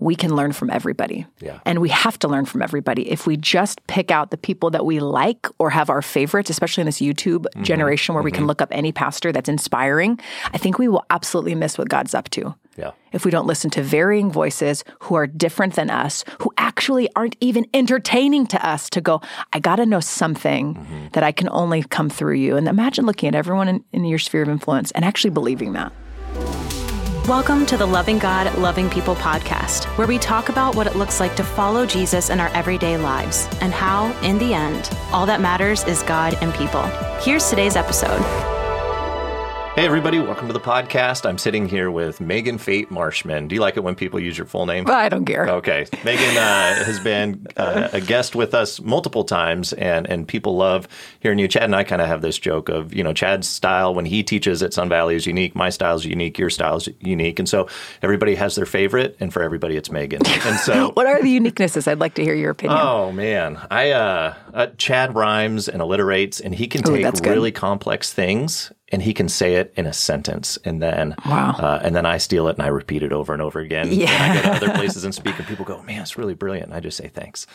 we can learn from everybody. Yeah. And we have to learn from everybody. If we just pick out the people that we like or have our favorites, especially in this YouTube Mm-hmm. generation where we can look up any pastor that's inspiring, I think we will absolutely miss what God's up to. Yeah. If we don't listen to varying voices who are different than us, who actually aren't even entertaining to us to go, I got to know something Mm-hmm. that I can only come through you. And imagine looking at everyone in, in your sphere of influence and actually believing that. Welcome to the Loving God, Loving People podcast, where we talk about what it looks like to follow Jesus in our everyday lives and how, in the end, all that matters is God and people. Here's today's episode. Hey, everybody, welcome to the podcast. I'm sitting here with Megan Fate Marshman. Do you like it when people use your full name? I don't care. Okay. Megan uh, has been uh, a guest with us multiple times, and, and people love hearing you. Chad and I kind of have this joke of, you know, Chad's style when he teaches at Sun Valley is unique. My style is unique. Your style is unique. And so everybody has their favorite, and for everybody, it's Megan. And so. What are the uniquenesses? I'd like to hear your opinion. Oh man, I uh, uh, Chad rhymes and alliterates, and he can Ooh, take really complex things and he can say it in a sentence, and then Wow. uh, and then I steal it and I repeat it over and over again. Yeah. And I go to other places and speak, and people go, "Man, it's really brilliant." And I just say thanks.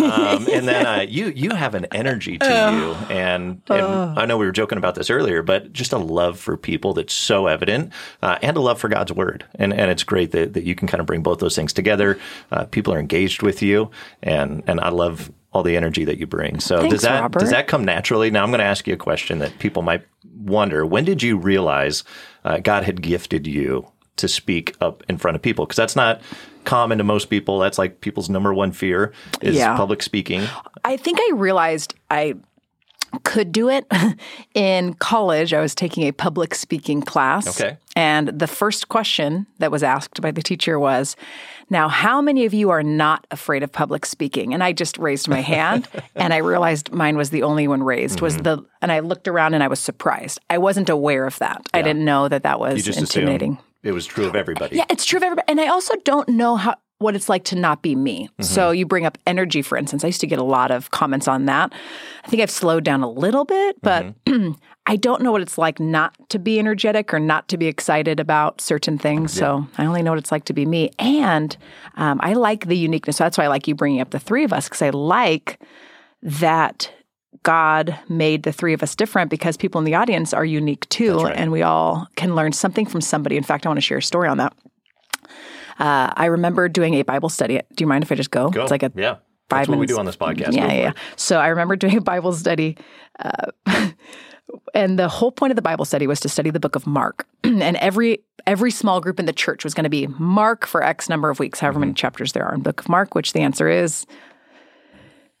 Um, and then uh, you you have an energy to you, and, and I know we were joking about this earlier, but just a love for people that's so evident, uh, and a love for God's word, and and it's great that, that you can kind of bring both those things together. Uh, people are engaged with you, and and I love all the energy that you bring. So Thanks, does that Robert. does that come naturally? Now I'm going to ask you a question that people might wonder: When did you realize uh, God had gifted you to speak up in front of people? Because that's not common to most people. That's like people's number one fear is Yeah. public speaking. I think I realized I could do it in college. I was taking a public speaking class. Okay. And the first question that was asked by the teacher was, Now, how many of you are not afraid of public speaking? And I just raised my hand and I realized mine was the only one raised. Was Mm-hmm. the and I looked around and I was surprised. I wasn't aware of that. I didn't know that that was intimidating. it was true of everybody. Yeah, it's true of everybody. And I also don't know how what it's like to not be me. So you bring up energy, for instance. I used to get a lot of comments on that. I think I've slowed down a little bit, but I don't know what it's like not to be energetic or not to be excited about certain things. So I only know what it's like to be me. And um, I like the uniqueness. So that's why I like you bringing up the three of us because I like that God made the three of us different because people in the audience are unique too, right. and we all can learn something from somebody. In fact, I want to share a story on that. Uh, I remember doing a Bible study. Do you mind if I just go? Go. It's like a yeah. five That's what we do on this podcast. Yeah, yeah. So I remember doing a Bible study, uh, and the whole point of the Bible study was to study the book of Mark. and every every small group in the church was going to be Mark for X number of weeks, however Mm-hmm. many chapters there are in Book of Mark. Which the answer is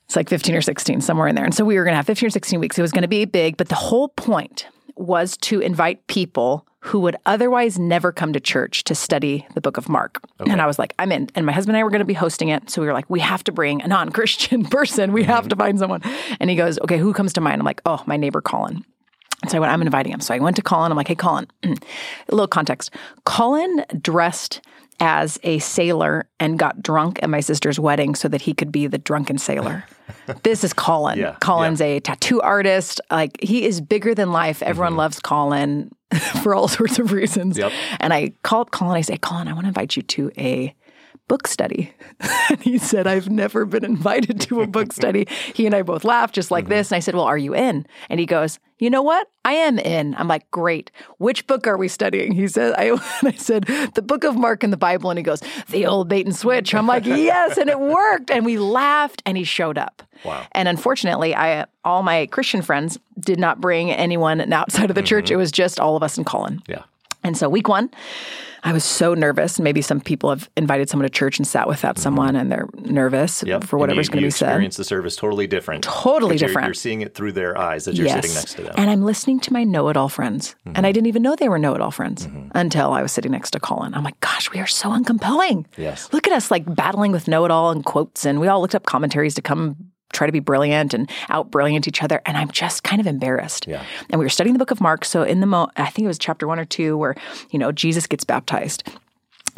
it's like 15 or 16, somewhere in there. And so we were going to have 15 or 16 weeks. It was going to be big, but the whole point was to invite people who would otherwise never come to church to study the book of Mark. And I was like, I'm in. And my husband and I were going to be hosting it. So we were like, we have to bring a non Christian person. We have mm-hmm. to find someone. And he goes, okay, who comes to mind? I'm like, oh, my neighbor Colin. And so I went, I'm inviting him. So I went to Colin. I'm like, hey, Colin, a little context. Colin dressed as a sailor and got drunk at my sister's wedding so that he could be the drunken sailor. this is Colin. Yeah, Colin's a tattoo artist. Like he is bigger than life. Everyone mm-hmm. loves Colin for all sorts of reasons. Yep. And I call up Colin. I say, Colin, I want to invite you to a book study. and he said, I've never been invited to a book study. He and I both laughed just like mm-hmm. this. And I said, Well, are you in? And he goes, You know what? I am in. I'm like, Great. Which book are we studying? He said, I, I said, The book of Mark in the Bible. And he goes, The old bait and switch. I'm like, Yes. And it worked. And we laughed and he showed up. Wow. And unfortunately, I all my Christian friends did not bring anyone outside of the church. Mm-hmm. It was just all of us and Colin. Yeah. And so week one, I was so nervous. Maybe some people have invited someone to church and sat with that someone and they're nervous Mm-hmm. Yep. for whatever's going to be you said. experience the service totally different. Totally 'Cause you're- different. You're, seeing it through their eyes as you're sitting next to them. And I'm listening to my know it all friends. Mm-hmm. And I didn't even know they were know it all friends until I was sitting next to Colin. I'm like, gosh, we are so uncompelling. Yes. Look at us like battling with know it all and quotes. And we all looked up commentaries to come try to be brilliant and out brilliant each other. And I'm just kind of embarrassed. Yeah. And we were studying the book of Mark. So in the mo, I think it was chapter one or two where, you know, Jesus gets baptized.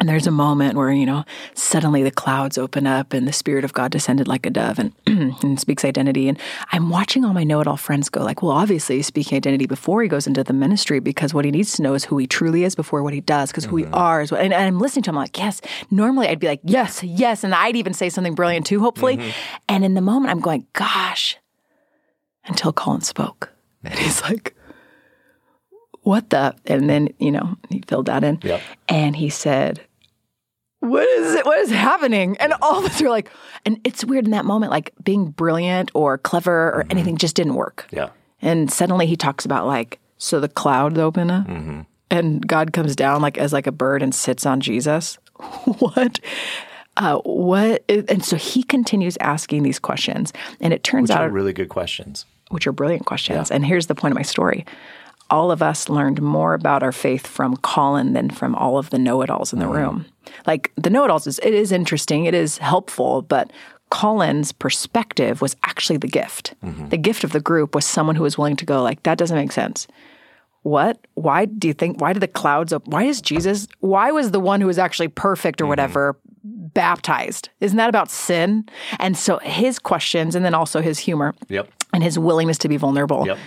And there's a moment where, you know, suddenly the clouds open up and the Spirit of God descended like a dove and, and speaks identity. And I'm watching all my know it all friends go, like, well, obviously he's speaking identity before he goes into the ministry because what he needs to know is who he truly is before what he does, because who we are is what. And, and, I'm listening to him like, yes. Normally I'd be like, yes, yes. And I'd even say something brilliant too, hopefully. Mm-hmm. And in the moment, I'm going, gosh, until Colin spoke. And he's like, what the? And then, you know, he filled that in. Yep. And he said, what is it? What is happening? And all of us are like, and it's weird in that moment, like being brilliant or clever or mm-hmm. anything just didn't work. Yeah. And suddenly he talks about like, so the clouds open up mm-hmm. and God comes down like as like a bird and sits on Jesus. what? Uh, what? And so he continues asking these questions, and it turns which out are really good questions, which are brilliant questions. Yeah. And here's the point of my story: all of us learned more about our faith from Colin than from all of the know-it-alls in the mm-hmm. room. Like the know-it-alls is it is interesting, it is helpful, but Colin's perspective was actually the gift. Mm-hmm. The gift of the group was someone who was willing to go like that doesn't make sense. What? Why do you think why did the clouds open? Why is Jesus why was the one who was actually perfect or mm-hmm. whatever baptized? Isn't that about sin? And so his questions and then also his humor. Yep. And his willingness to be vulnerable. Yep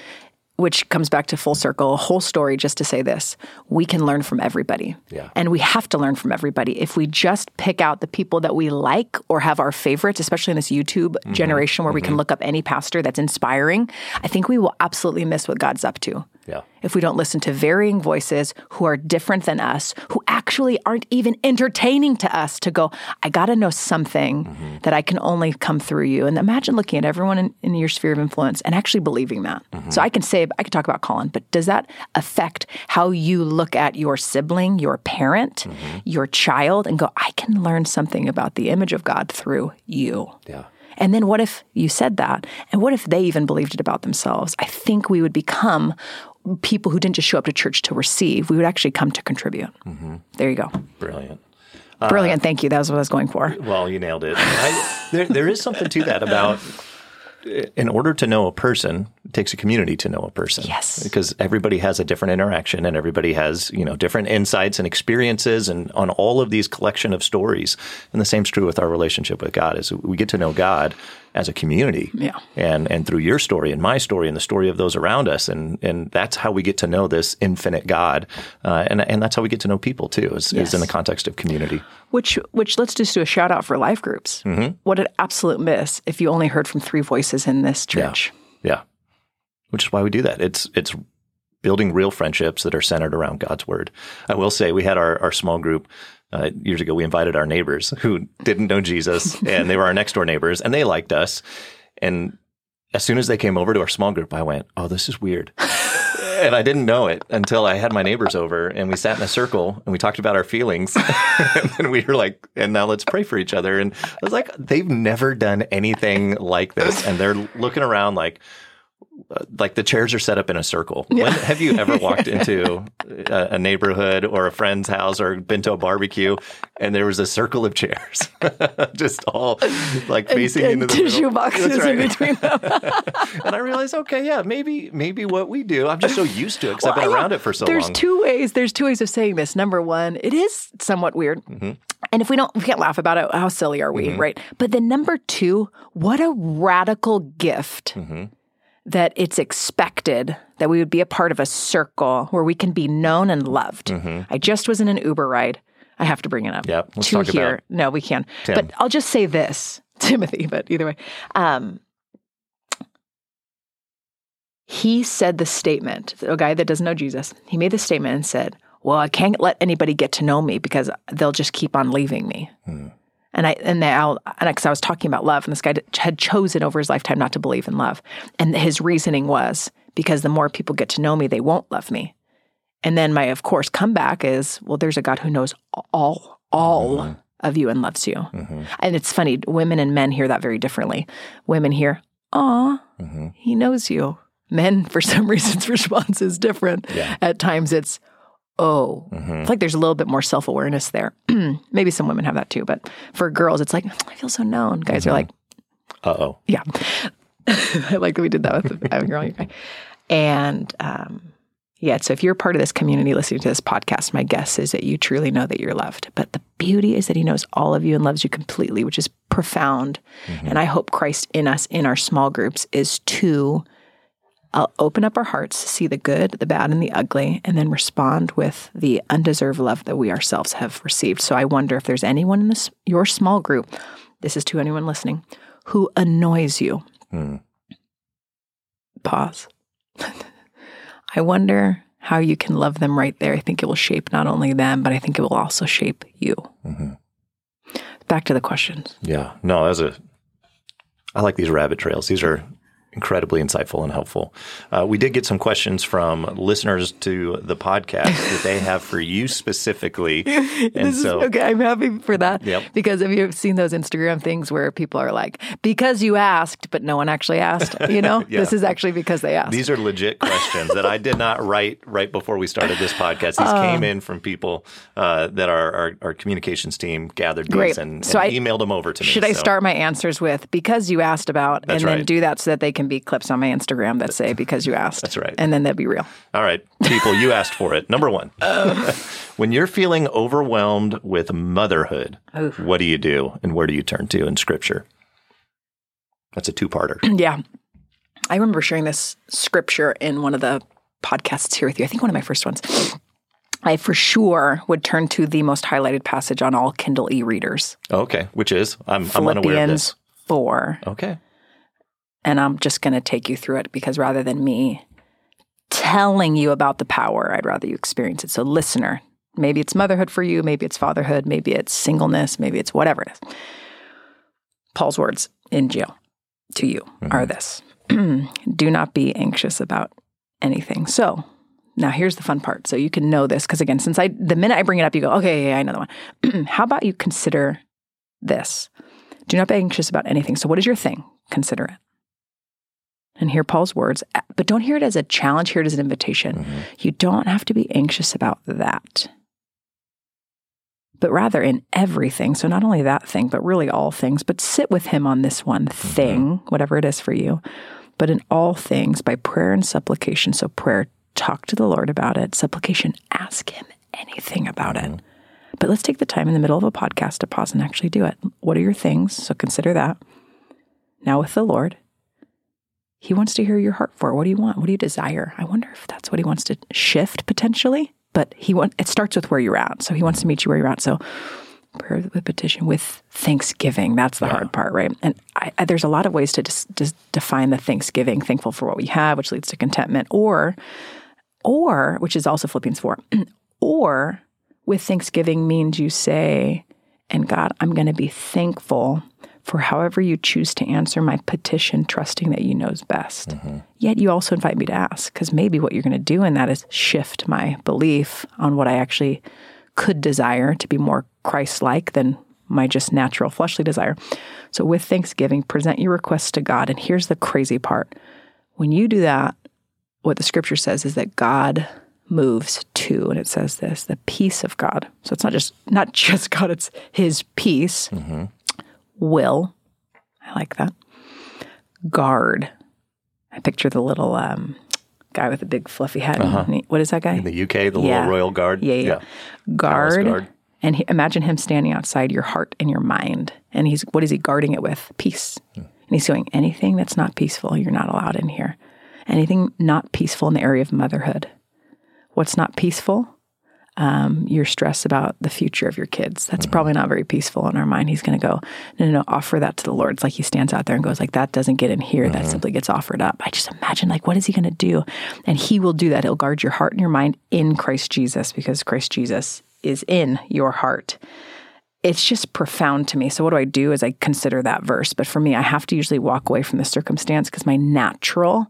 which comes back to full circle, whole story just to say this. We can learn from everybody. Yeah. And we have to learn from everybody. If we just pick out the people that we like or have our favorites, especially in this YouTube mm-hmm. generation where mm-hmm. we can mm-hmm. look up any pastor that's inspiring, I think we will absolutely miss what God's up to. Yeah. If we don't listen to varying voices who are different than us, who actually aren't even entertaining to us to go, I got to know something mm-hmm. that I can only come through you. And imagine looking at everyone in, in your sphere of influence and actually believing that. Mm-hmm. So I can say, I can talk about Colin, but does that affect how you look at your sibling, your parent, mm-hmm. your child, and go, I can learn something about the image of God through you? Yeah. And then what if you said that? And what if they even believed it about themselves? I think we would become people who didn't just show up to church to receive. We would actually come to contribute. Mm-hmm. There you go. Brilliant. Brilliant. Uh, Thank you. That was what I was going for. Well, you nailed it. I, there, there is something to that about in order to know a person, it takes a community to know a person. Yes. Because everybody has a different interaction and everybody has, you know, different insights and experiences and on all of these collection of stories. And the same's true with our relationship with God is we get to know God as a community. Yeah. And and through your story and my story and the story of those around us. And and that's how we get to know this infinite God. Uh, and and that's how we get to know people too, is, yes. is in the context of community. Which which let's just do a shout out for life groups. Mm-hmm. What an absolute miss if you only heard from three voices in this church. Yeah. yeah. Which is why we do that. It's it's building real friendships that are centered around God's word. I will say we had our, our small group uh, years ago, we invited our neighbors who didn't know Jesus, and they were our next door neighbors, and they liked us. And as soon as they came over to our small group, I went, "Oh, this is weird." and I didn't know it until I had my neighbors over and we sat in a circle and we talked about our feelings. and we were like, and now let's pray for each other. And I was like, they've never done anything like this. And they're looking around like, like the chairs are set up in a circle. Yeah. When, have you ever walked into a, a, neighborhood or a friend's house or been to a barbecue and there was a circle of chairs, just all like facing and, into the tissue middle. boxes right. in between them? and I realized, okay, yeah, maybe maybe what we do. I'm just so used to it because well, I've been around it for so there's long. There's two ways. There's two ways of saying this. Number one, it is somewhat weird. Mm-hmm. And if we don't, we can't laugh about it. How silly are we, mm-hmm. right? But then number two, what a radical gift mm-hmm that it's expected that we would be a part of a circle where we can be known and loved. Mm-hmm. I just was in an Uber ride. I have to bring it up. Yeah, let's to here. no, we can. Tim. But I'll just say this, Timothy. But either way, um, he said the statement. A guy that doesn't know Jesus, he made the statement and said, "Well, I can't let anybody get to know me because they'll just keep on leaving me." Hmm. And I and now and because I was talking about love, and this guy had chosen over his lifetime not to believe in love, and his reasoning was because the more people get to know me, they won't love me. And then my, of course, comeback is, well, there's a God who knows all all mm-hmm. of you and loves you. Mm-hmm. And it's funny, women and men hear that very differently. Women hear, "Aw, mm-hmm. he knows you." Men, for some reasons, response is different. Yeah. At times, it's oh, mm-hmm. like there's a little bit more self awareness there. Maybe some women have that too, but for girls, it's like, I feel so known. Guys mm-hmm. are like, uh oh. Yeah. I like that we did that with the girl. And um, yet. So if you're part of this community listening to this podcast, my guess is that you truly know that you're loved. But the beauty is that he knows all of you and loves you completely, which is profound. And I hope Christ in us, in our small groups, is to uh, open up our hearts, see the good, the bad, and the ugly, and then respond with the undeserved love that we ourselves have received. So I wonder if there's anyone in this your small group, this is to anyone listening, who annoys you. Pause. I wonder how you can love them right there. I think it will shape not only them, but I think it will also shape you. Back to the questions. Yeah. No, that's a. I like these rabbit trails. These are incredibly insightful and helpful. Uh, we did get some questions from listeners to the podcast that they have for you specifically, and This so is okay. I'm happy for that. Yep. Because have you've seen those Instagram things where people are like, because you asked, but no one actually asked? You know, Yeah. this is actually because they asked. these are legit questions that I did not write right before we started this podcast. These Oh. came in from people uh, that our, our our communications team gathered these Great. and, So and I- emailed them over to me. Should I start my answers with because you asked about, That's and then do that so that they can be clips on my Instagram that say because you asked? That's right. And then they'll be real. All right, people, you asked for it. Number one, oh. when you're feeling overwhelmed with motherhood, what do you do and where do you turn to in Scripture? That's a two-parter. Yeah. I remember sharing this scripture in one of the podcasts here with you. I think one of my first ones. I for sure would turn to the most highlighted passage on all Kindle e readers Okay, which is I'm, I'm unaware of Philippians this. 4. Okay, And I'm just going to take you through it because rather than me telling you about the power, I'd rather you experience it. So, listener, maybe it's motherhood for you, maybe it's fatherhood, maybe it's singleness, maybe it's whatever it is. Paul's words in jail to you mm-hmm. are this Do not be anxious about anything. So, now here's the fun part. So you can know this because again, since I the minute I bring it up, you go, okay, yeah, I know the one. How about you consider this? Do not be anxious about anything. So what is your thing? Consider it. And hear Paul's words, eh, but don't hear it as a challenge, hear it as an invitation. Mm-hmm. You don't have to be anxious about that. But rather in everything. So not only that thing, but really all things, but sit with him on this one mm-hmm. thing, whatever it is for you. But in all things, by prayer and supplication. So prayer, talk to the Lord about it. Supplication, ask him anything about it. Mm-hmm. But let's take the time in the middle of a podcast to pause and actually do it. What are your things? So consider that. Now with the Lord, he wants to hear your heart for. What do you want? What do you desire? I wonder if that's what he wants to shift potentially. But he want it starts with where you're at. So he wants to meet you where you're at. So prayer with petition with thanksgiving. That's the hard part, right? And I, I, there's a lot of ways to just, dis, define the thanksgiving, thankful for what we have, which leads to contentment, or or which is also Philippians four, or with thanksgiving means you say, and God, I'm going to be thankful for however you choose to answer my petition, trusting that you knows best. Mm-hmm. Yet you also invite me to ask, because maybe what you're going to do in that is shift my belief on what I actually could desire to be more Christ like than my just natural fleshly desire. So with thanksgiving, present your requests to God. And here's the crazy part when you do that, what the scripture says is that God moves to and it says this the peace of god so it's not just not just god it's his peace mm-hmm. Will i like that guard i picture the little um, guy with the big fluffy hat And he- what is that guy in the UK, the Yeah. little royal guard. yeah, yeah. Guard. guard. And he, imagine him standing outside your heart and your mind. And he's, what is he guarding it with? Peace. And he's going, anything that's not peaceful, you're not allowed in here. Anything not peaceful in the area of motherhood. What's not peaceful? Um, your stress about the future of your kids. That's probably not very peaceful in our mind. He's going to go, no, no, no, offer that to the Lord. It's like he stands out there and goes like, that doesn't get in here. That simply gets offered up. I just imagine like, what is he going to do? And he will do that. He'll guard your heart and your mind in Christ Jesus because Christ Jesus is in your heart. It's just profound to me. So what do I do is I consider that verse. But for me, I have to usually walk away from the circumstance because my natural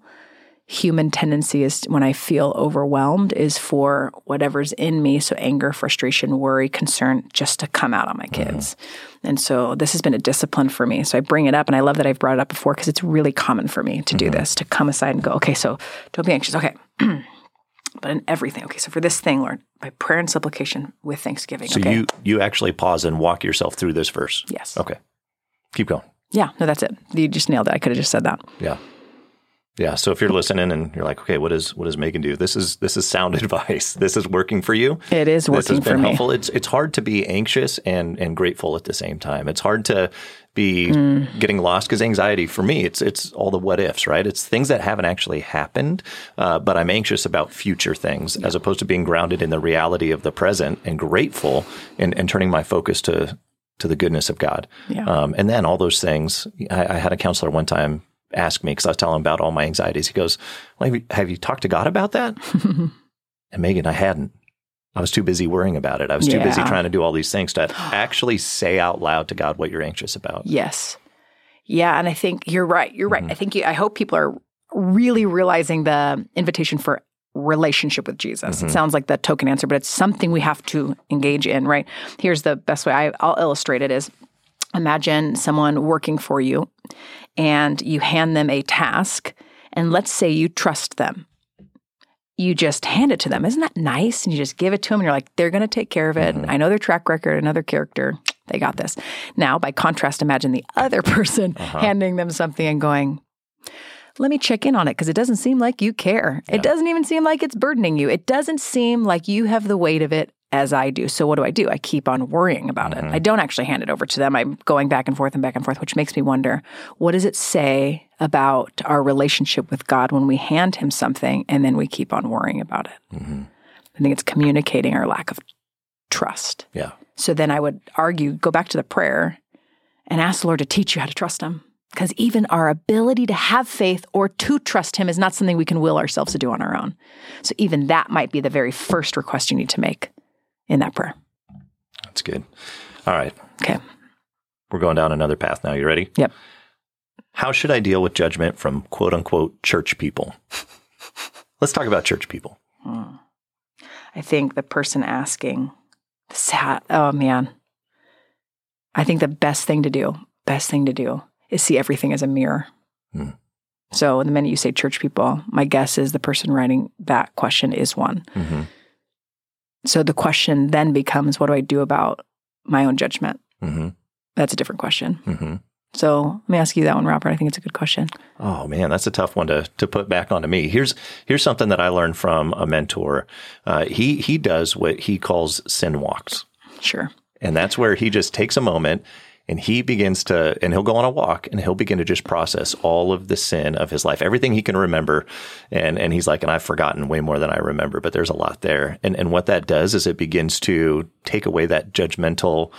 human tendency is when I feel overwhelmed is for whatever's in me, so anger, frustration, worry, concern, just to come out on my kids. And so this has been a discipline for me. So I bring it up and I love that I've brought it up before because it's really common for me to do mm-hmm. this, to come aside and go, okay, so don't be anxious. Okay. but in everything. Okay, so for this thing, Lord, by prayer and supplication with thanksgiving. So okay. you you actually pause and walk yourself through this verse. Yes. Okay. Keep going. Yeah, no, that's it. You just nailed it. I could have just said that. Yeah. Yeah. So if you're listening and you're like, okay, what is what does Megan do? This is this is sound advice. This is working for you. It is This working has for been me. helpful. It's it's hard to be anxious and and grateful at the same time. It's hard to be Mm. getting lost because anxiety for me, it's it's all the what ifs, right? It's things that haven't actually happened, uh, but I'm anxious about future things as opposed to being grounded in the reality of the present and grateful and, and turning my focus to to the goodness of God. Yeah. Um, and then all those things. I, I had a counselor one time ask me because I was telling him about all my anxieties. He goes, well, have, you, have you talked to God about that? and Megan, I hadn't. I was too busy worrying about it. I was too busy trying to do all these things to actually say out loud to God what you're anxious about. Yes. Yeah, and I think you're right. You're Mm-hmm. right. I think you, I hope people are really realizing the invitation for relationship with Jesus. Mm-hmm. It sounds like the token answer, but it's something we have to engage in, right? Here's the best way I, I'll illustrate it is imagine someone working for you and you hand them a task and let's say you trust them. You just hand it to them. Isn't that nice? And you just give it to them and you're like, they're going to take care of it. Mm-hmm. I know their track record, another character. They got this. Now, by contrast, imagine the other person uh-huh. handing them something and going, let me check in on it because it doesn't seem like you care. It doesn't even seem like it's burdening you. It doesn't seem like you have the weight of it as I do. So what do I do? I keep on worrying about it. I mm-hmm. don't actually hand it over to them. I'm going back and forth and back and forth, which makes me wonder what does it say about our relationship with God when we hand him something and then we keep on worrying about it? Mm-hmm. I think it's communicating our lack of trust. Yeah. So then I would argue, go back to the prayer and ask the Lord to teach you how to trust Him. Because even our ability to have faith or to trust Him is not something we can will ourselves to do on our own. So even that might be the very first request you need to make in that prayer. That's good. All right. Okay. We're going down another path now. You ready? Yep. How should I deal with judgment from quote unquote church people? Let's talk about church people. I think the person asking, sad, oh man. I think the best thing to do, best thing to do is see everything as a mirror. Hmm. So the minute you say church people, my guess is the person writing that question is one. hmm So the question then becomes, what do I do about my own judgment? hmm That's a different question. hmm So let me ask you that one, Robert. I think it's a good question. Oh man, that's a tough one to to put back onto me. Here's here's something that I learned from a mentor. Uh, he he does what he calls sin walks, Sure. and that's where he just takes a moment and he begins to and he'll go on a walk and he'll begin to just process all of the sin of his life, everything he can remember, and and he's like, and I've forgotten way more than I remember, but there's a lot there, and and what that does is it begins to take away that judgmental.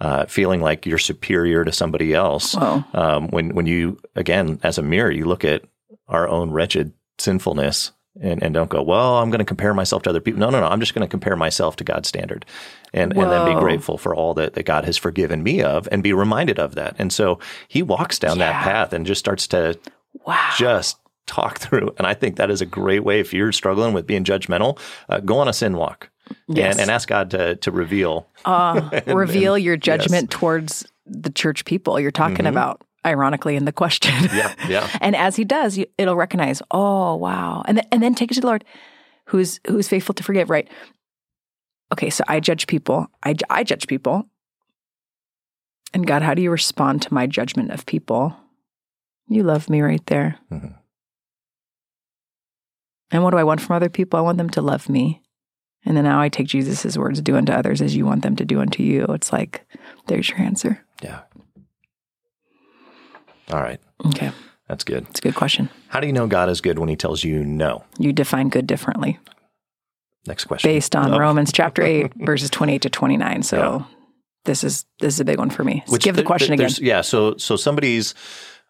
Uh, feeling like you're superior to somebody else. Um, when when you again as a mirror, you look at our own wretched sinfulness and, and don't go, well, I'm going to compare myself to other people. No, no, no. I'm just going to compare myself to God's standard and, and then be grateful for all that, that God has forgiven me of and be reminded of that. And so he walks down that path and just starts to Wow. just talk through. And I think that is a great way if you're struggling with being judgmental, uh, go on a sin walk Yes. and, and ask God to, to reveal. uh, reveal your judgment towards the church people you're talking about, ironically, in the question. Mm-hmm. Yeah. Yeah. and as he does, you, it'll recognize, oh wow, and th- and then take it to the Lord, who's who's faithful to forgive. Right? Okay, so I judge people. I I judge people, and God, how do you respond to my judgment of people? You love me right there. Mhm. And what do I want from other people? I want them to love me. And then now I take Jesus' words, do unto others as you want them to do unto you. It's like, there's your answer. All right. Okay. That's good. It's a good question. How do you know God is good when he tells you no? You define good differently Next question. based on Oh. Romans chapter 8, verses 28 to 29. So Yeah. this is this is a big one for me. Give the there- question again. Yeah. So so somebody's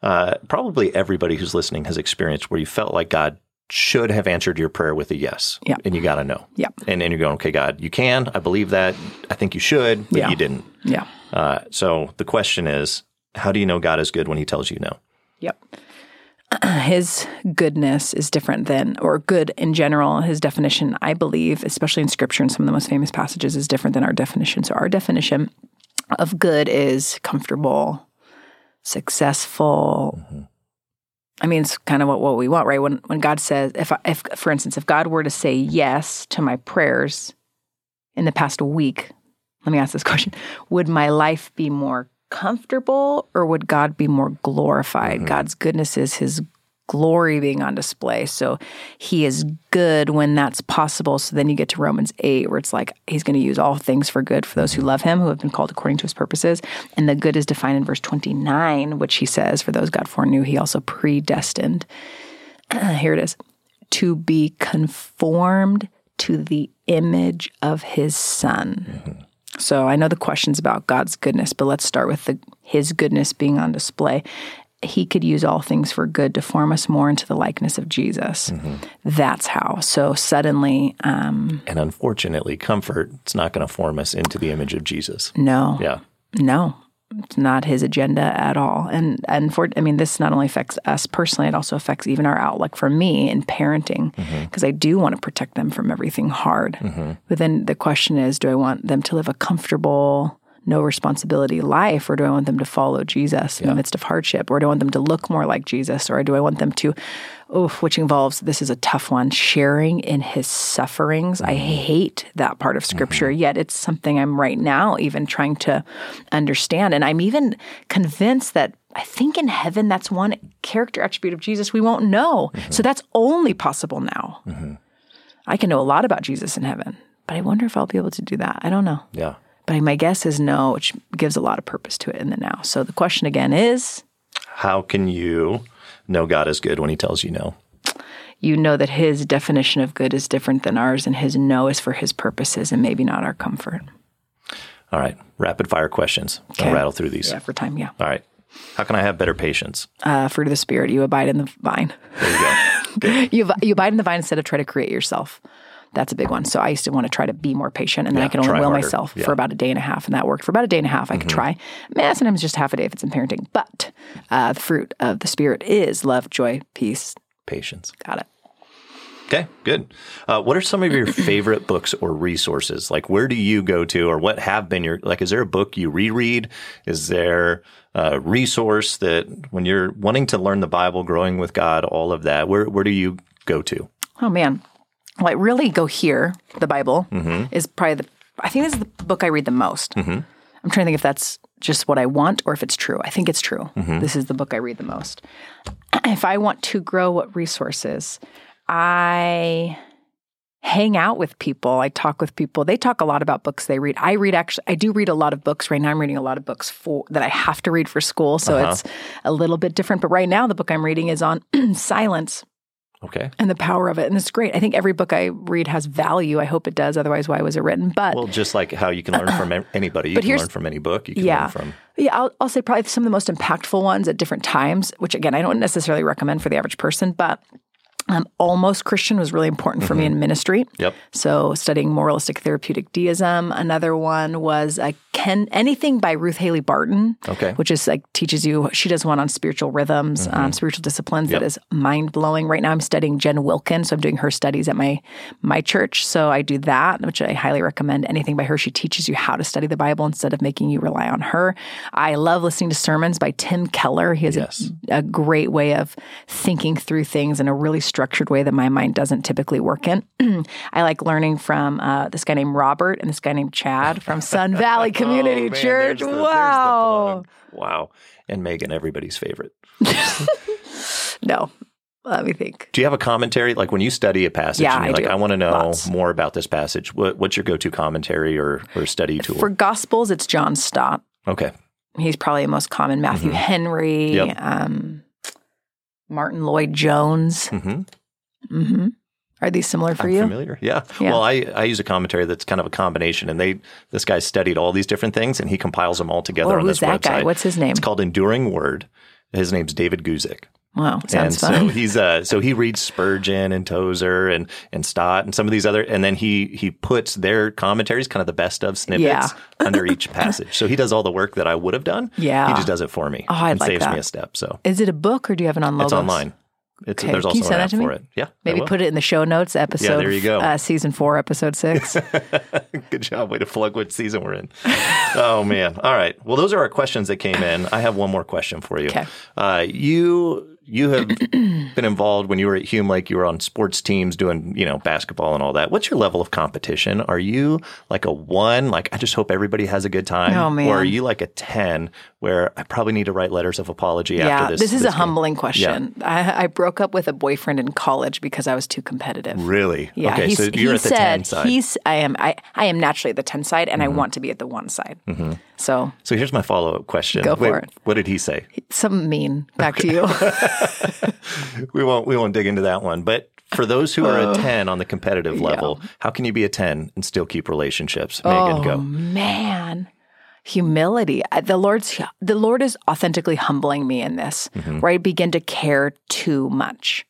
uh, probably everybody who's listening has experienced where you felt like God should have answered your prayer with a yes. Yeah. And you got to know. Yeah. And and you're going, okay, God, you can. I believe that. I think you should, but Yeah. you didn't. Yeah. Uh, so the question is, how do you know God is good when He tells you no? Yep. His goodness is different than, or good in general, his definition, I believe, especially in scripture and some of the most famous passages, is different than our definition. So, our definition of good is comfortable, successful. Mm-hmm. I mean, it's kind of what, what we want, right? When, when God says, if, I, if, for instance, if God were to say yes to my prayers in the past week, let me ask this question Would my life be more comfortable or would God be more glorified? Mm-hmm. God's goodness is his glory being on display. So he is good when that's possible. So then you get to Romans 8, where it's like he's going to use all things for good for those who mm-hmm. love him, who have been called according to his purposes. And the good is defined in verse 29, which he says, For those God foreknew, he also predestined. Here it is to be conformed to the image of his son. Mm-hmm. So I know the questions about God's goodness, but let's start with the his goodness being on display. He could use all things for good to form us more into the likeness of Jesus. That's how. So suddenly, um, And unfortunately, comfort, it's not going to form us into the image of Jesus. no, Yeah. no, it's not his agenda at all. And and for I mean, this not only affects us personally, it also affects even our outlook for me in parenting mm-hmm. because I do want to protect them from everything hard. Mm-hmm. But then the question is, do I want them to live a comfortable, no responsibility life, or do I want them to follow Jesus in the midst of hardship, or do I want them to look more like Jesus, or do I want them to, oh, which involves this is a tough one, sharing in his sufferings. I mm-hmm. hate that part of Scripture, mm-hmm. yet it's something I'm right now even trying to understand, and I'm even convinced that. I think in heaven, that's one character attribute of Jesus we won't know. So mm-hmm. that's only possible now. I can know a lot about Jesus in heaven, but I wonder if I'll be able to do that. I don't know. Yeah. But my guess is no, which gives a lot of purpose to it in the now. So the question again is How can you know God is good when he tells you no? you know that his definition of good is different than ours, and his no is for his purposes and maybe not our comfort. All right. Rapid fire questions. I'll Okay. rattle through these. Yeah, for time, yeah. All right. How can I have better patience? Uh, fruit of the Spirit, you abide in the vine. There you go. you, you abide in the vine instead of try to create yourself. That's a big one. So I used to want to try to be more patient, and then Yeah, I could only will harder. myself Yeah. for about a day and a half, and that worked for about a day and a half. I could try, man, sometimes just half a day if it's in parenting. But uh, the fruit of the Spirit is love, joy, peace. Patience. Got it. Okay, good. Uh, what are some of your favorite books or resources? Like, where do you go to, or what have been your like? Is there a book you reread? Is there a resource that when you're wanting to learn the Bible, growing with God, all of that? Where where do you go to? Oh man, well, I really go here. The Bible Mm-hmm. is probably the. I think this is the book I read the most. I'm trying to think if that's just what I want or if it's true. I think it's true. Mm-hmm. This is the book I read the most. If I want to grow what resources, I hang out with people. I talk with people. They talk a lot about books they read. I read actually I do read a lot of books. Right now I'm reading a lot of books for that I have to read for school, so Uh-huh. it's a little bit different. But right now the book I'm reading is on silence Okay. and the power of it. And it's great. I think every book I read has value. I hope it does. Otherwise, why was it written? But Well, just like how you can learn from anybody, you But can learn from any book. You can yeah, learn from. yeah, I'll, I'll say probably some of the most impactful ones at different times, which again, I don't necessarily recommend for the average person, but um, Almost Christian was really important for me in ministry. Yep. So studying moralistic therapeutic deism. Another one was uh, Ken anything by Ruth Haley Barton. Okay. Which is like teaches you. She does one on spiritual rhythms, um, spiritual disciplines that Yep. is mind blowing. Right now, I'm studying Jen Wilkin, so I'm doing her studies at my my church. So I do that, which I highly recommend. Anything by her, she teaches you how to study the Bible instead of making you rely on her. I love listening to sermons by Tim Keller. He has Yes. a, a great way of thinking through things and a really structured way that my mind doesn't typically work in. I like learning from uh, this guy named Robert and this guy named Chad from Sun Valley Community Oh, man, Church. the- wow. Wow. And Megan, everybody's favorite. No, let me think. Do you have a commentary? Like when you study a passage, Yeah, and you're I like, do. I want to know Lots. more about this passage. What, what's your go to commentary or, or study tool? For Gospels, it's John Stott. okay. He's probably the most common. Matthew Henry, Mm-hmm. Yep. um, Martyn Lloyd-Jones. hmm hmm Are these similar for I'm you? familiar. Yeah. Yeah. Well, I, I use a commentary that's kind of a combination, and they this guy studied all these different things, and he compiles them all together Oh, on who's this that website. guy? What's his name? It's called Enduring Word. His name's David Guzik. Wow, and sounds so fun. he's uh so he reads Spurgeon and Tozer and and Stott and some of these other and then he he puts their commentaries kind of the best of snippets Yeah. under each passage. So he does all the work that I would have done. Yeah. He just does it for me. Oh, I'd and like saves me a step. So Is it a book or do you have it on Logos? it's online. It's Okay, there's can also you send an that app to me? for it. Yeah. Maybe put it in the show notes, episode. Yeah, there you go. Uh, season four, episode six. Good job. Way to plug what season we're in. oh man. All right. Well, those are our questions that came in. I have one more question for you. Okay. Uh, you you have been involved when you were at Hume Lake. You were on sports teams doing you know basketball and all that. What's your level of competition? Are you like a one? Like I just hope everybody has a good time. Oh, man. Or are you like a ten where I probably need to write letters of apology yeah, after this. this is this a game? humbling question. I, I broke up with a boyfriend in college because I was too competitive. Really? Yeah, Okay, he's, so you're he at the said 10 side. Mm-hmm. he's. I am. I, I am naturally at the ten side, and I want to be at the one side. So So here's my follow up question. Go for it. What did he say? some mean. Back to you. We won't we won't dig into that one. But for those who are Uh, a ten on the competitive level, how can you be a ten and still keep relationships? Megan, oh go. man, humility. The Lord's the Lord is authentically humbling me in this, Mm-hmm. where I begin to care too much.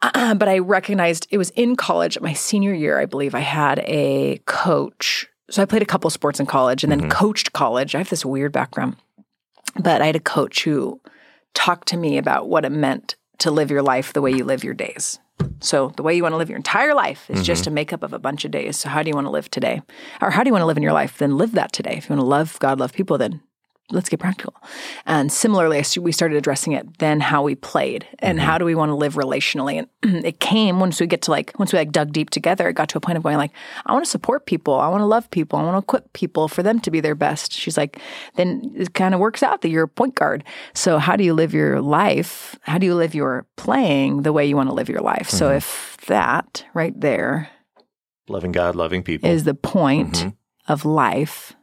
Uh, but I recognized it was in college, my senior year, I believe. I had a coach. So I played a couple sports in college and then coached college. I have this weird background, but I had a coach who talked to me about what it meant to live your life the way you live your days. So the way you want to live your entire life is just mm-hmm. a makeup of a bunch of days. So how do you want to live today? Or how do you want to live in your life? Then live that today. If you want to love God, love people, then let's get practical. And similarly, we started addressing it, then how we played and how do we want to live relationally. And it came once we get to like, once we like dug deep together, it got to a point of going like, I want to support people. I want to love people. I want to equip people for them to be their best. She's like, then it kind of works out that you're a point guard. So how do you live your life? How do you live your playing the way you want to live your life? So if that right there Loving God, loving people. is the point Mhm. of life,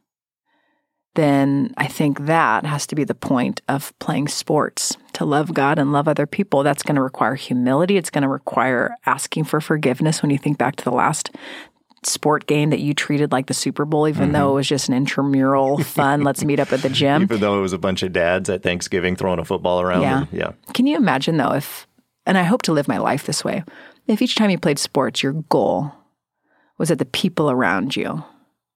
then I think that has to be the point of playing sports to love God and love other people. That's going to require humility. It's going to require asking for forgiveness when you think back to the last sport game that you treated like the Super Bowl, even Mm-hmm. though it was just an intramural fun. Let's meet up at the gym. Even though it was a bunch of dads at Thanksgiving throwing a football around. Yeah. and- yeah. Can you imagine though if, and I hope to live my life this way, if each time you played sports, your goal was that the people around you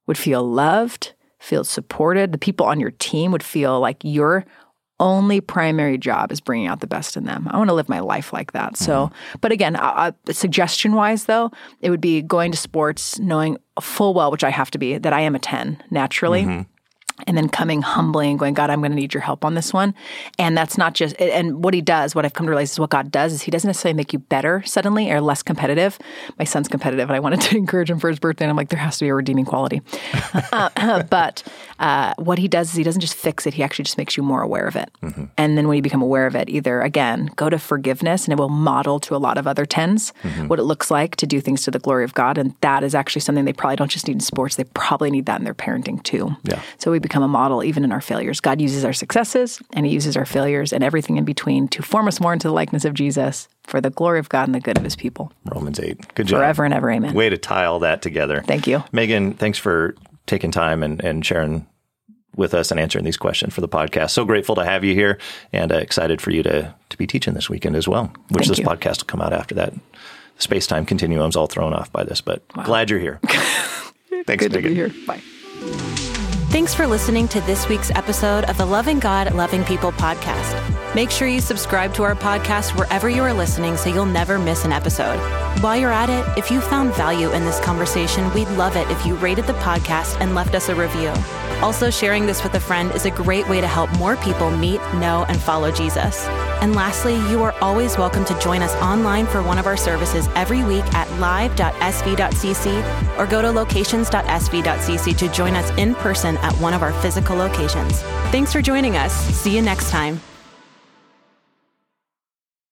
would feel loved, feel supported, the people on your team would feel like your only primary job is bringing out the best in them. I want to live my life like that. So, mm-hmm. but again, uh, uh suggestion wise though, it would be going to sports, knowing full well, which I have to be, that I am a 10 naturally mm-hmm. And then coming humbly and going, God, I'm going to need your help on this one. And that's not just, and what he does, what I've come to realize is what God does is he doesn't necessarily make you better suddenly or less competitive. My son's competitive and I wanted to encourage him for his birthday. And I'm like, there has to be a redeeming quality. Uh, but uh, what he does is he doesn't just fix it, he actually just makes you more aware of it. And then when you become aware of it, either again, go to forgiveness and it will model to a lot of other 10s what it looks like to do things to the glory of God. And that is actually something they probably don't just need in sports, they probably need that in their parenting too. Yeah. So we become a model even in our failures. God uses our successes and he uses our failures and everything in between to form us more into the likeness of Jesus for the glory of God and the good of his people. Romans 8. Good job. Forever and ever, amen. Way to tie all that together. Thank you. Megan, thanks for taking time and, and sharing with us and answering these questions for the podcast. So grateful to have you here and uh, excited for you to, to be teaching this weekend as well, which Thank this you. podcast will come out after that. Space time continuum's all thrown off by this, but glad you're here. thanks, Good to Megan. be here. Bye. Thanks for listening to this week's episode of the Loving God, Loving People podcast. Make sure you subscribe to our podcast wherever you are listening so you'll never miss an episode. While you're at it, if you found value in this conversation, we'd love it if you rated the podcast and left us a review. Also, sharing this with a friend is a great way to help more people meet, know, and follow Jesus. And lastly, you are always welcome to join us online for one of our services every week at live.sv.cc or go to locations.sv.cc to join us in person at one of our physical locations. Thanks for joining us. See you next time.